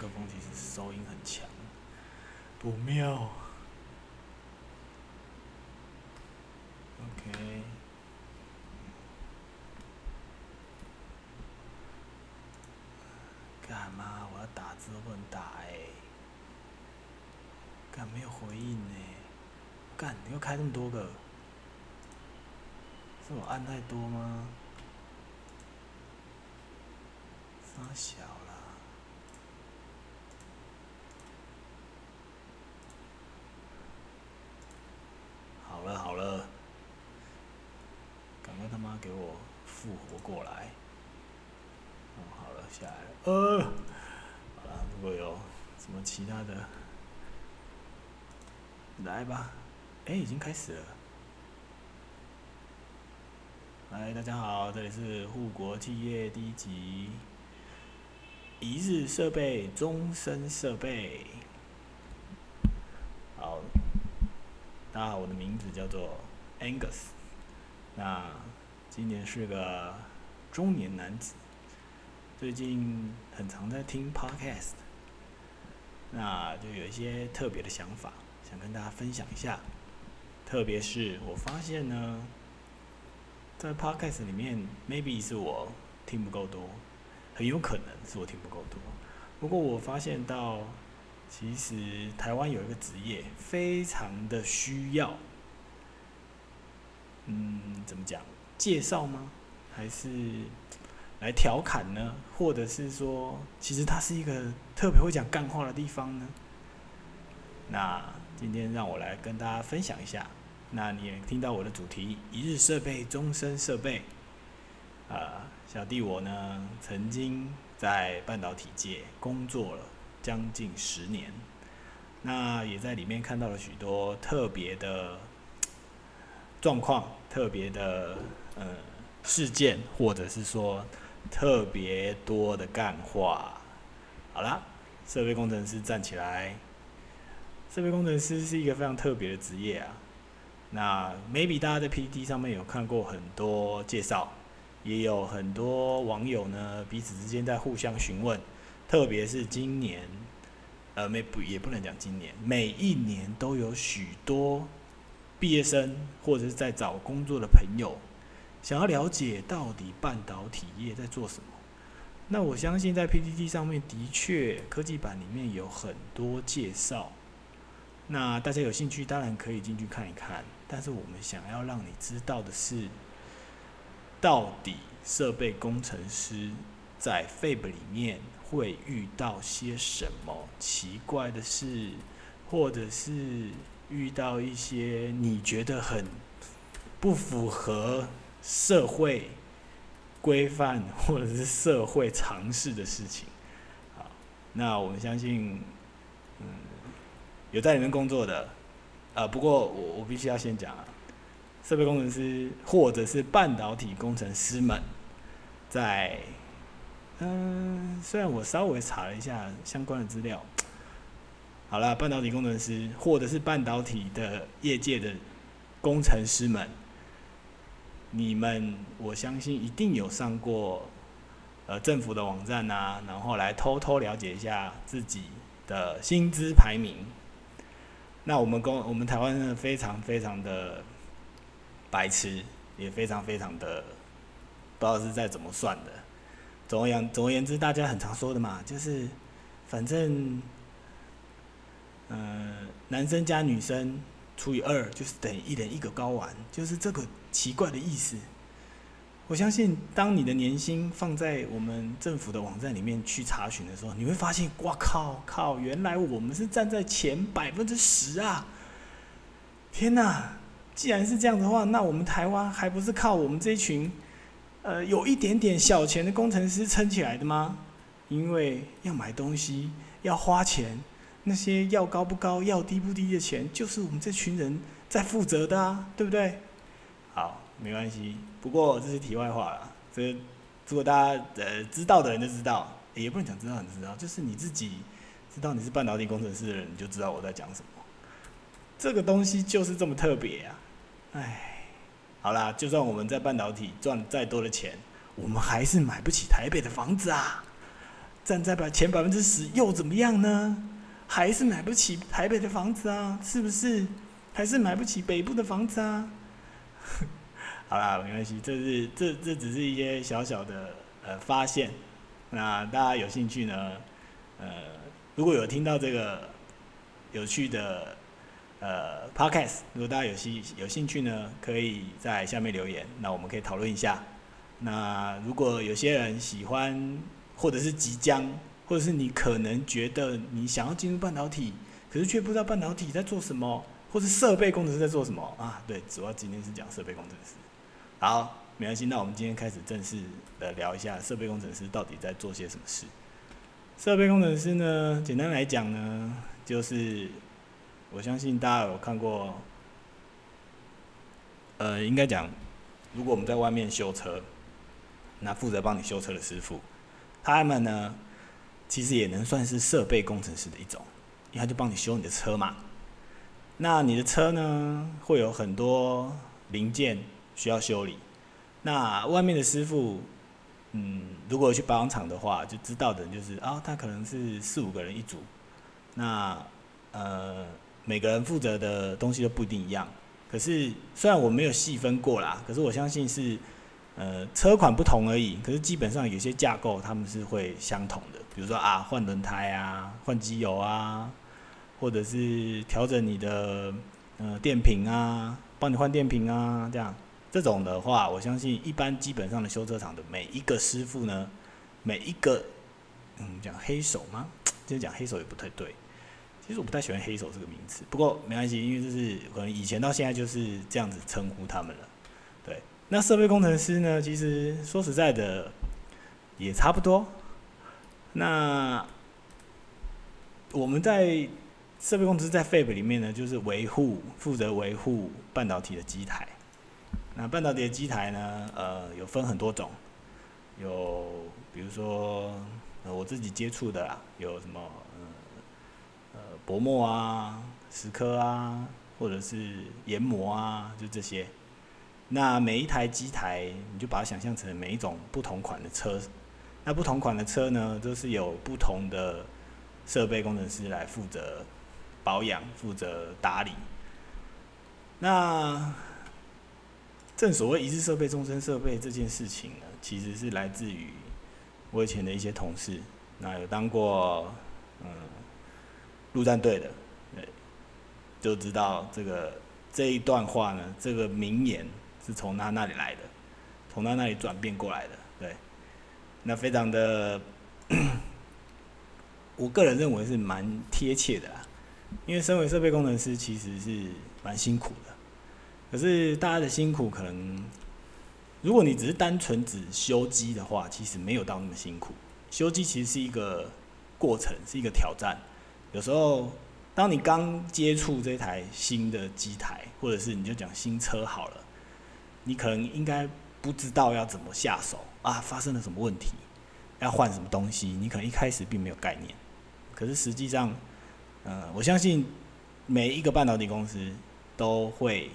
克风其实收音很强，不妙。OK，干嘛？我要打字都不能打哎、干没有回应呢、干，你又开那么多个，是我按太多吗？傻小啦。好了好了，赶快他妈给我复活过来！哦，好了，下来了。呃，好了，如果有什么其他的，来吧。哎、已经开始了。嗨，大家好，这里是护国企业第一集，一日设备，终身设备。好，大家好，我的名字叫做 Angus，那今年是个中年男子，最近很常在听 Podcast，那就有一些特别的想法，想跟大家分享一下。特别是我发现呢，在 Podcast 里面，maybe 是我听不够多，很有可能是我听不够多。不过我发现到，其实台湾有一个职业非常的需要，嗯，怎么讲？介绍吗？还是来调侃呢？或者是说，其实它是一个特别会讲干话的地方呢？那今天让我来跟大家分享一下。那你也听到我的主题：一日设备，终身设备。啊，小弟我呢，曾经在半导体界工作了将近十年，那也在里面看到了许多特别的状况、特别的呃事件，或者是说特别多的干话。好啦，设备工程师站起来。设备工程师是一个非常特别的职业啊。那 maybe 大家在 PPT 上面有看过很多介绍，也有很多网友呢彼此之间在互相询问，特别是今年，呃，没不也不能讲今年，每一年都有许多毕业生或者是在找工作的朋友，想要了解到底半导体业在做什么。那我相信在 PPT 上面的确科技版里面有很多介绍。那大家有兴趣，当然可以进去看一看。但是我们想要让你知道的是，到底设备工程师在 Fab 里面会遇到些什么奇怪的事，或者是遇到一些你觉得很不符合社会规范或者是社会常识的事情。好，那我们相信，嗯。有在里面工作的，呃，不过我我必须要先讲啊，设备工程师或者是半导体工程师们，在，嗯，虽然我稍微查了一下相关的资料，好了，半导体工程师或者是半导体的业界的工程师们，你们我相信一定有上过，呃，政府的网站啊，然后来偷偷了解一下自己的薪资排名。那我们公我们台湾呢非常非常的白痴，也非常非常的不知道是在怎么算的。总而言总而言之，大家很常说的嘛，就是反正，呃，男生加女生除以二就是等于一人一个睾丸，就是这个奇怪的意思。我相信，当你的年薪放在我们政府的网站里面去查询的时候，你会发现，哇靠靠，原来我们是站在前百分之十啊！天哪，既然是这样的话，那我们台湾还不是靠我们这一群，呃，有一点点小钱的工程师撑起来的吗？因为要买东西，要花钱，那些要高不高，要低不低的钱，就是我们这群人在负责的啊，对不对？好。没关系，不过这是题外话了。这如果大家呃知道的人就知道，也不能讲知道人知道，就是你自己知道你是半导体工程师的人，你就知道我在讲什么。这个东西就是这么特别啊！唉，好啦，就算我们在半导体赚再多的钱，我们还是买不起台北的房子啊！站在百前百分之十又怎么样呢？还是买不起台北的房子啊？是不是？还是买不起北部的房子啊？好啦，没关系，这是这这只是一些小小的呃发现。那大家有兴趣呢？呃，如果有听到这个有趣的呃 podcast，如果大家有兴有兴趣呢，可以在下面留言，那我们可以讨论一下。那如果有些人喜欢，或者是即将，或者是你可能觉得你想要进入半导体，可是却不知道半导体在做什么，或是设备工程师在做什么啊？对，主要今天是讲设备工程师。好，没关系，那我们今天开始正式的聊一下设备工程师到底在做些什么事。设备工程师呢，简单来讲呢，就是我相信大家有看过，呃，应该讲，如果我们在外面修车，那负责帮你修车的师傅，他们呢，其实也能算是设备工程师的一种，因为他就帮你修你的车嘛。那你的车呢，会有很多零件需要修理，那外面的师傅。嗯，如果去保养厂的话，就知道的就是啊，他可能是四五个人一组，那呃，每个人负责的东西都不一定一样。可是虽然我没有细分过啦，可是我相信是呃车款不同而已。可是基本上有些架构他们是会相同的，比如说啊换轮胎啊、换机油啊，或者是调整你的呃电瓶啊，帮你换电瓶啊这样。这种的话，我相信一般基本上的修车厂的每一个师傅呢，每一个嗯讲黑手吗？其实讲黑手也不太对。其实我不太喜欢黑手这个名词，不过没关系，因为就是可能以前到现在就是这样子称呼他们了。对，那设备工程师呢，其实说实在的也差不多。那我们在设备工程师在 Fab 里面呢，就是维护负责维护半导体的机台。那半导体的机台呢？呃，有分很多种，有比如说我自己接触的啦，有什么薄膜啊、石刻啊，或者是研磨啊，就这些。那每一台机台，你就把它想象成每一种不同款的车。那不同款的车呢，都是有不同的设备工程师来负责保养、负责打理。那正所谓一日设备终身设备这件事情呢，其实是来自于我以前的一些同事，那有当过嗯陆战队的，对，就知道这个这一段话呢，这个名言是从他那里来的，从他那里转变过来的，对，那非常的，我个人认为是蛮贴切的啦，因为身为设备工程师，其实是蛮辛苦的。可是大家的辛苦可能，如果你只是单纯只修机的话，其实没有到那么辛苦。修机其实是一个过程，是一个挑战。有时候，当你刚接触这台新的机台，或者是你就讲新车好了，你可能应该不知道要怎么下手啊，发生了什么问题，要换什么东西，你可能一开始并没有概念。可是实际上，呃，我相信每一个半导体公司都会。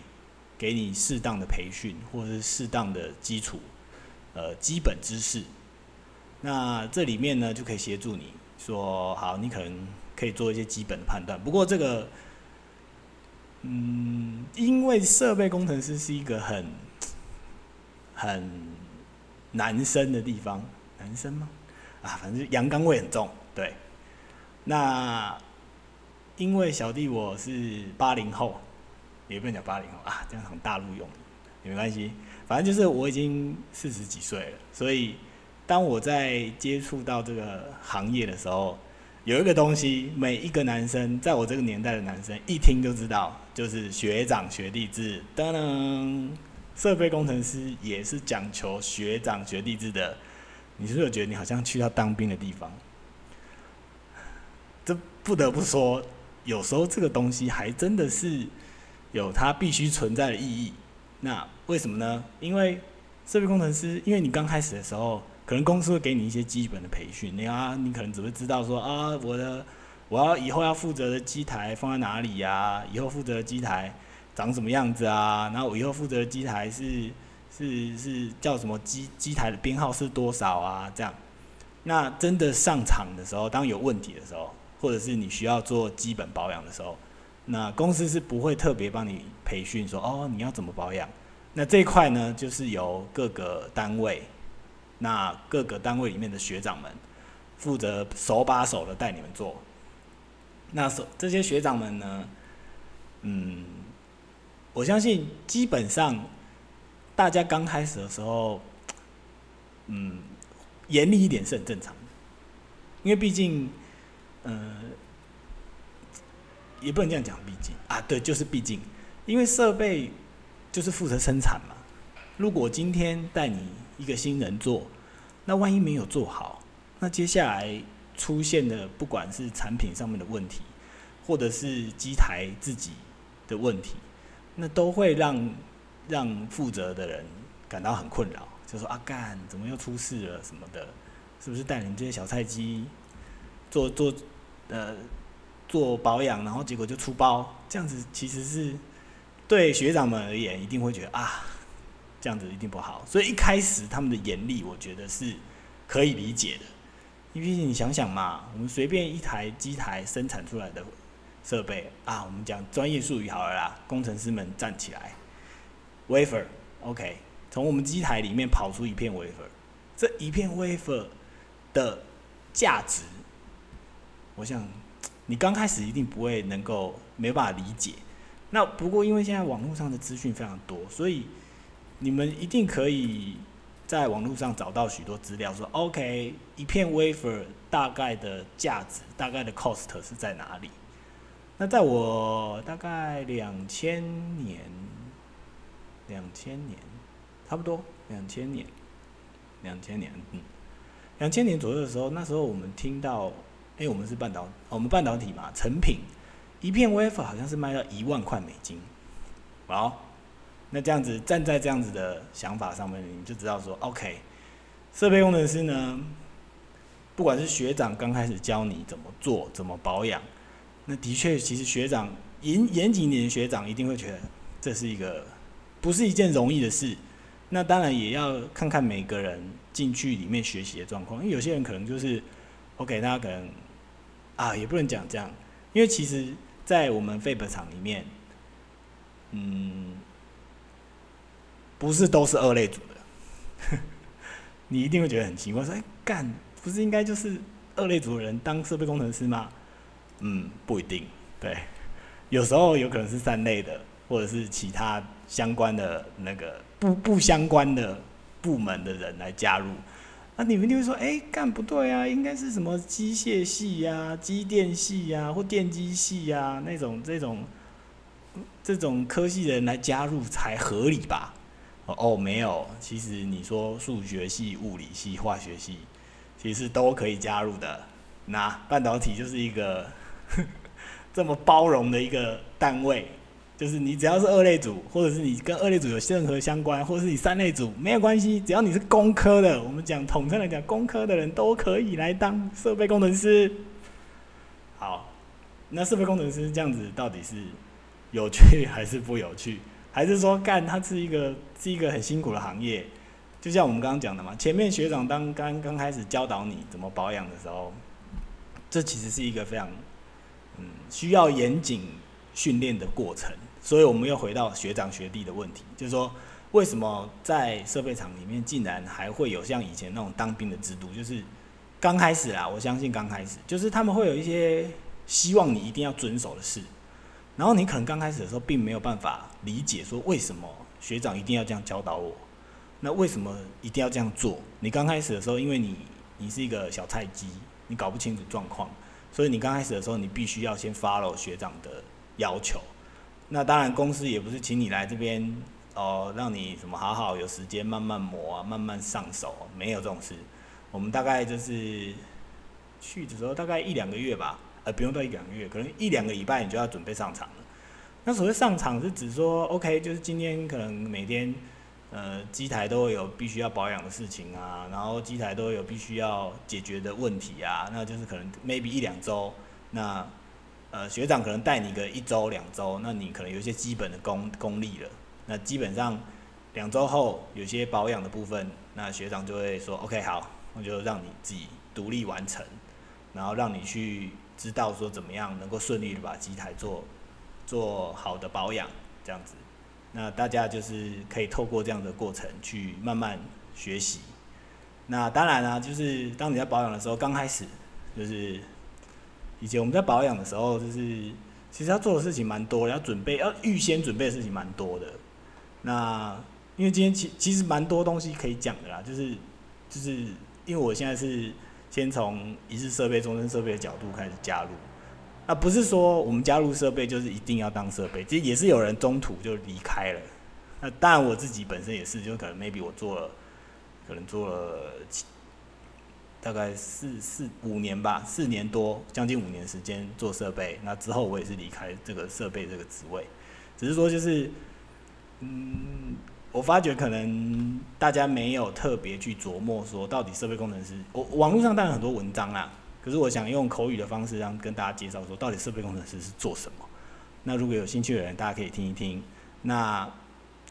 给你适当的培训，或者是适当的基础，呃，基本知识。那这里面呢，就可以协助你说，好，你可能可以做一些基本的判断。不过这个，嗯，因为设备工程师是一个很很男生的地方，男生吗？啊，反正阳刚味很重。对。那因为小弟我是八零后。也不能讲八零后啊，这样从大陆用也没关系。反正就是我已经四十几岁了，所以当我在接触到这个行业的时候，有一个东西，每一个男生在我这个年代的男生一听就知道，就是学长学弟制。当然，设备工程师也是讲求学长学弟制的。你是不是觉得你好像去到当兵的地方？这不得不说，有时候这个东西还真的是。有它必须存在的意义，那为什么呢？因为设备工程师，因为你刚开始的时候，可能公司会给你一些基本的培训，你啊，你可能只会知道说啊，我的我要以后要负责的机台放在哪里呀？以后负责的机台长什么样子啊？然后我以后负责的机台是是是叫什么机机台的编号是多少啊？这样，那真的上场的时候，当有问题的时候，或者是你需要做基本保养的时候，那公司是不会特别帮你培训说哦你要怎么保养。那这一块呢，就是由各个单位，那各个单位里面的学长们负责手把手的带你们做。那手这些学长们呢，嗯，我相信基本上大家刚开始的时候，嗯。严厉一点是很正常的，因为毕竟，呃，也不能这样讲，毕竟啊，对，就是毕竟，因为设备就是负责生产嘛。如果今天带你一个新人做，那万一没有做好，那接下来出现的不管是产品上面的问题，或者是机台自己的问题，那都会让让负责的人感到很困扰。就说阿干怎么又出事了什么的，是不是带领这些小菜鸡做做呃做保养，然后结果就出包，这样子其实是对学长们而言一定会觉得啊，这样子一定不好。所以一开始他们的严厉，我觉得是可以理解的。因为你想想嘛，我们随便一台机台生产出来的设备啊，我们讲专业术语好了啦，工程师们站起来，wafer，OK。从我们机台里面跑出一片 wafer，这一片 wafer 的价值，我想你刚开始一定不会能够没办法理解。那不过因为现在网络上的资讯非常多，所以你们一定可以在网络上找到许多资料，说 OK 一片 wafer 大概的价值，大概的 cost 是在哪里？那在我大概两千年，两千年。差不多两千年，两千年，嗯，两千年左右的时候，那时候我们听到，哎，我们是半导，我们半导体嘛，成品一片 wafer 好像是卖到一万块美金，好，那这样子站在这样子的想法上面，你就知道说，OK，设备工程师呢，不管是学长刚开始教你怎么做、怎么保养，那的确，其实学长严严谨点学长一定会觉得这是一个不是一件容易的事。那当然也要看看每个人进去里面学习的状况，因为有些人可能就是，OK，他可能啊，也不能讲这样，因为其实，在我们废本厂里面，嗯，不是都是二类组的，你一定会觉得很奇怪，说，哎，干，不是应该就是二类组的人当设备工程师吗？嗯，不一定，对，有时候有可能是三类的，或者是其他相关的那个。不不相关的部门的人来加入，那你们就会说，哎，干不对啊，应该是什么机械系呀、机电系呀或电机系呀那种这种这种科系的人来加入才合理吧？哦，没有，其实你说数学系、物理系、化学系，其实都可以加入的。那半导体就是一个 这么包容的一个单位。就是你只要是二类组，或者是你跟二类组有任何相关，或者是你三类组没有关系，只要你是工科的，我们讲统称来讲，工科的人都可以来当设备工程师。好，那设备工程师这样子到底是有趣 还是不有趣？还是说干它是一个是一个很辛苦的行业？就像我们刚刚讲的嘛，前面学长当刚刚开始教导你怎么保养的时候，这其实是一个非常嗯需要严谨训练的过程。所以我们又回到学长学弟的问题，就是说，为什么在设备厂里面竟然还会有像以前那种当兵的制度？就是刚开始啦，我相信刚开始，就是他们会有一些希望你一定要遵守的事，然后你可能刚开始的时候并没有办法理解，说为什么学长一定要这样教导我？那为什么一定要这样做？你刚开始的时候，因为你你是一个小菜鸡，你搞不清楚状况，所以你刚开始的时候，你必须要先 follow 学长的要求。那当然，公司也不是请你来这边哦，让你什么好好有时间慢慢磨啊，慢慢上手，没有这种事。我们大概就是去的时候大概一两个月吧，呃，不用到一两个月，可能一两个礼拜你就要准备上场了。那所谓上场是指说，OK，就是今天可能每天呃机台都会有必须要保养的事情啊，然后机台都有必须要解决的问题啊，那就是可能 maybe 一两周那。呃，学长可能带你个一周两周，那你可能有一些基本的功功力了。那基本上两周后有些保养的部分，那学长就会说 OK 好，我就让你自己独立完成，然后让你去知道说怎么样能够顺利的把机台做做好的保养，这样子。那大家就是可以透过这样的过程去慢慢学习。那当然啦，就是当你在保养的时候，刚开始就是以前我们在保养的时候，就是其实要做的事情蛮多，要准备要预先准备的事情蛮多的。那因为今天其其实蛮多东西可以讲的啦，就是就是因为我现在是先从一日设备、终身设备的角度开始加入，啊，不是说我们加入设备就是一定要当设备，其实也是有人中途就离开了。那当然我自己本身也是，就可能 maybe 我做了。可能做了大概四四五年吧，四年多，将近五年时间做设备。那之后我也是离开这个设备这个职位，只是说就是，嗯，我发觉可能大家没有特别去琢磨说到底设备工程师，我网络上当然很多文章啦，可是我想用口语的方式让跟大家介绍说到底设备工程师是做什么。那如果有兴趣的人，大家可以听一听。那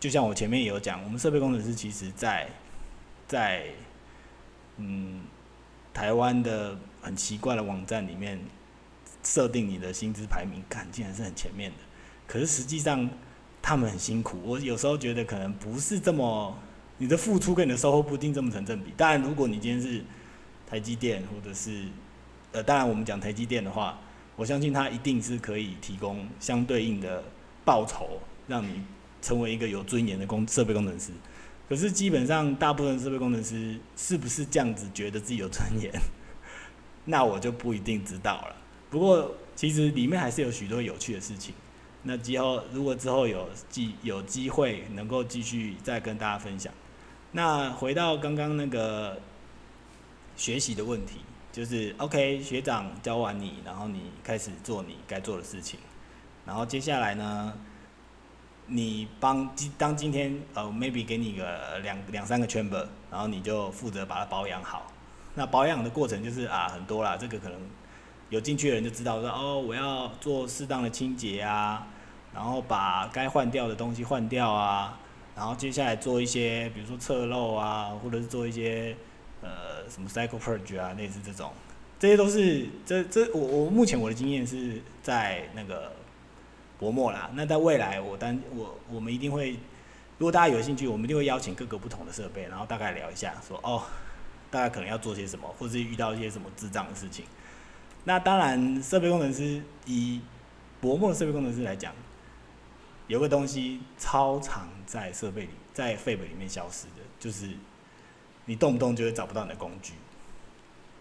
就像我前面也有讲，我们设备工程师其实在在嗯台湾的很奇怪的网站里面设定你的薪资排名，看竟然是很前面的。可是实际上他们很辛苦，我有时候觉得可能不是这么你的付出跟你的收获不一定这么成正比。当然，如果你今天是台积电或者是呃，当然我们讲台积电的话，我相信它一定是可以提供相对应的报酬，让你成为一个有尊严的工设备工程师。可是基本上，大部分设备工程师是不是这样子觉得自己有尊严？那我就不一定知道了。不过，其实里面还是有许多有趣的事情。那之后如果之后有机有机会能够继续再跟大家分享。那回到刚刚那个学习的问题，就是 OK，学长教完你，然后你开始做你该做的事情，然后接下来呢？你帮今当今天呃，maybe 给你个两两三个 chamber，然后你就负责把它保养好。那保养的过程就是啊，很多啦，这个可能有进去的人就知道说哦，我要做适当的清洁啊，然后把该换掉的东西换掉啊，然后接下来做一些比如说侧漏啊，或者是做一些呃什么 cycle purge 啊，类似这种，这些都是这这我我目前我的经验是在那个。薄膜啦，那在未来，我单我我们一定会，如果大家有兴趣，我们一定会邀请各个不同的设备，然后大概聊一下，说哦，大家可能要做些什么，或者是遇到一些什么智障的事情。那当然，设备工程师以薄膜设备工程师来讲，有个东西超常在设备里，在废本里面消失的，就是你动不动就会找不到你的工具。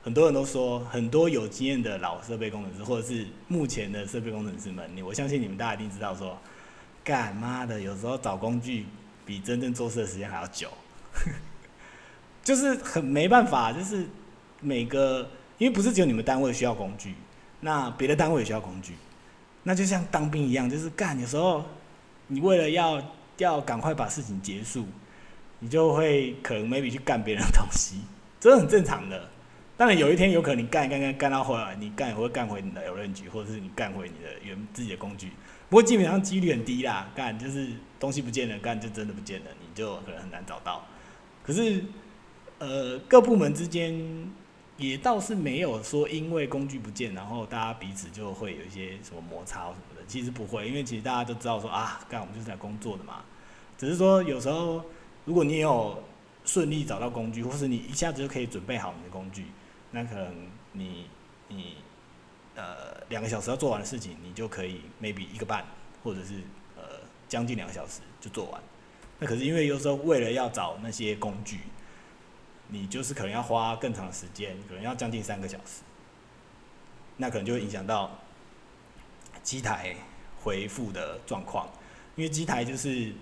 很多人都说，很多有经验的老设备工程师，或者是目前的设备工程师们，你我相信你们大家一定知道，说干妈的有时候找工具比真正做事的时间还要久，就是很没办法，就是每个因为不是只有你们单位需要工具，那别的单位也需要工具，那就像当兵一样，就是干有时候你为了要要赶快把事情结束，你就会可能 maybe 去干别人的东西，这是很正常的。当然，有一天有可能你干干干干到后来，你干也会干回你的 L 任局，或者是你干回你的原自己的工具。不过基本上几率很低啦，干就是东西不见了，干就真的不见了，你就可能很难找到。可是，呃，各部门之间也倒是没有说因为工具不见，然后大家彼此就会有一些什么摩擦什么的。其实不会，因为其实大家都知道说啊，干我们就是在工作的嘛。只是说有时候如果你有顺利找到工具，或是你一下子就可以准备好你的工具。那可能你你呃两个小时要做完的事情，你就可以 maybe 一个半，或者是呃将近两个小时就做完。那可是因为有时候为了要找那些工具，你就是可能要花更长的时间，可能要将近三个小时。那可能就会影响到机台回复的状况，因为机台就是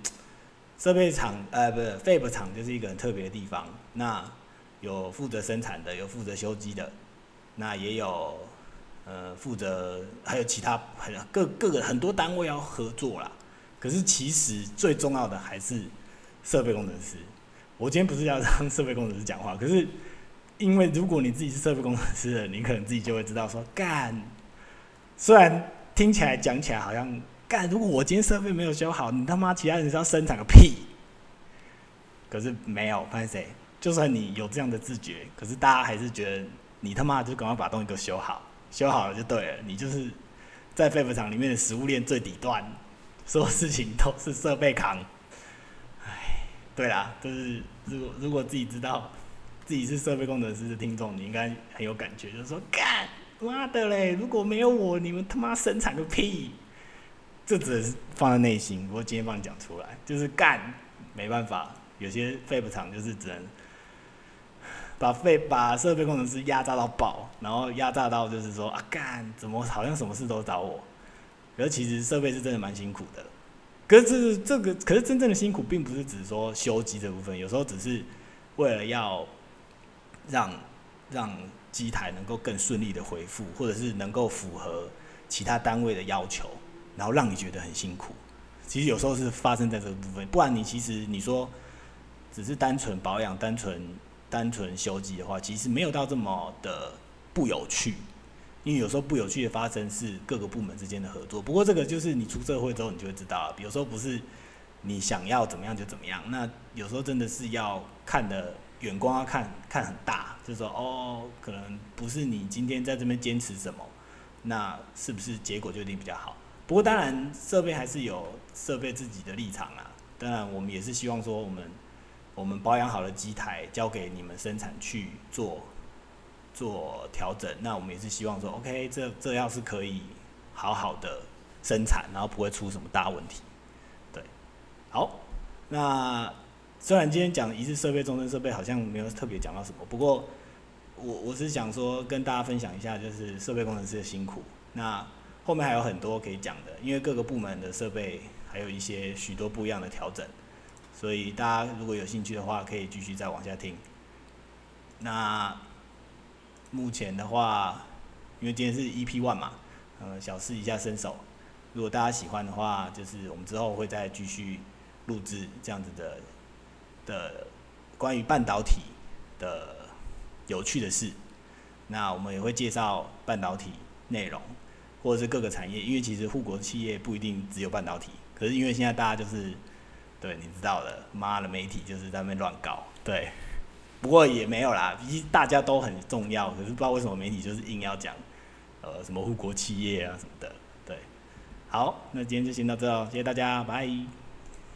设备厂呃不是 fab 厂就是一个很特别的地方。那有负责生产的，有负责修机的，那也有呃负责，还有其他很各各个很多单位要合作啦。可是其实最重要的还是设备工程师。我今天不是要让 设备工程师讲话，可是因为如果你自己是设备工程师的，你可能自己就会知道说，干，虽然听起来讲起来好像干，如果我今天设备没有修好，你他妈其他人是要生产个屁。可是没有，发现谁？就算你有这样的自觉，可是大家还是觉得你他妈就赶快把东西给我修好，修好了就对了。你就是在废品厂里面的食物链最底端，所有事情都是设备扛。唉，对啦，就是如果如果自己知道自己是设备工程师的听众，你应该很有感觉，就是说干妈的嘞，如果没有我，你们他妈生产个屁！这只是放在内心，不过今天帮你讲出来，就是干，没办法，有些废不长就是只能把废把设备工程师压榨到爆，然后压榨到就是说啊干，怎么好像什么事都找我，可是其实设备是真的蛮辛苦的，可是这个可是真正的辛苦并不是指说修机这部分，有时候只是为了要让让机台能够更顺利的恢复，或者是能够符合其他单位的要求。然后让你觉得很辛苦，其实有时候是发生在这个部分。不然你其实你说只是单纯保养、单纯单纯修机的话，其实没有到这么的不有趣。因为有时候不有趣的发生是各个部门之间的合作。不过这个就是你出社会之后你就会知道，有时候不是你想要怎么样就怎么样。那有时候真的是要看的眼光要看看很大，就是说哦，可能不是你今天在这边坚持什么，那是不是结果就一定比较好？不过当然，设备还是有设备自己的立场啊。当然，我们也是希望说，我们我们保养好的机台交给你们生产去做做调整。那我们也是希望说，OK，这这要是可以好好的生产，然后不会出什么大问题。对，好。那虽然今天讲一次设备、中正设备好像没有特别讲到什么，不过我我是想说跟大家分享一下，就是设备工程师的辛苦。那后面还有很多可以讲的，因为各个部门的设备还有一些许多不一样的调整，所以大家如果有兴趣的话，可以继续再往下听。那目前的话，因为今天是 EP one 嘛，呃，小试一下身手。如果大家喜欢的话，就是我们之后会再继续录制这样子的的关于半导体的有趣的事。那我们也会介绍半导体内容。或者是各个产业，因为其实护国企业不一定只有半导体，可是因为现在大家就是，对，你知道的，妈的媒体就是在那边乱搞，对，不过也没有啦，其实大家都很重要，可是不知道为什么媒体就是硬要讲，呃，什么护国企业啊什么的，对，好，那今天就先到这，谢谢大家，拜。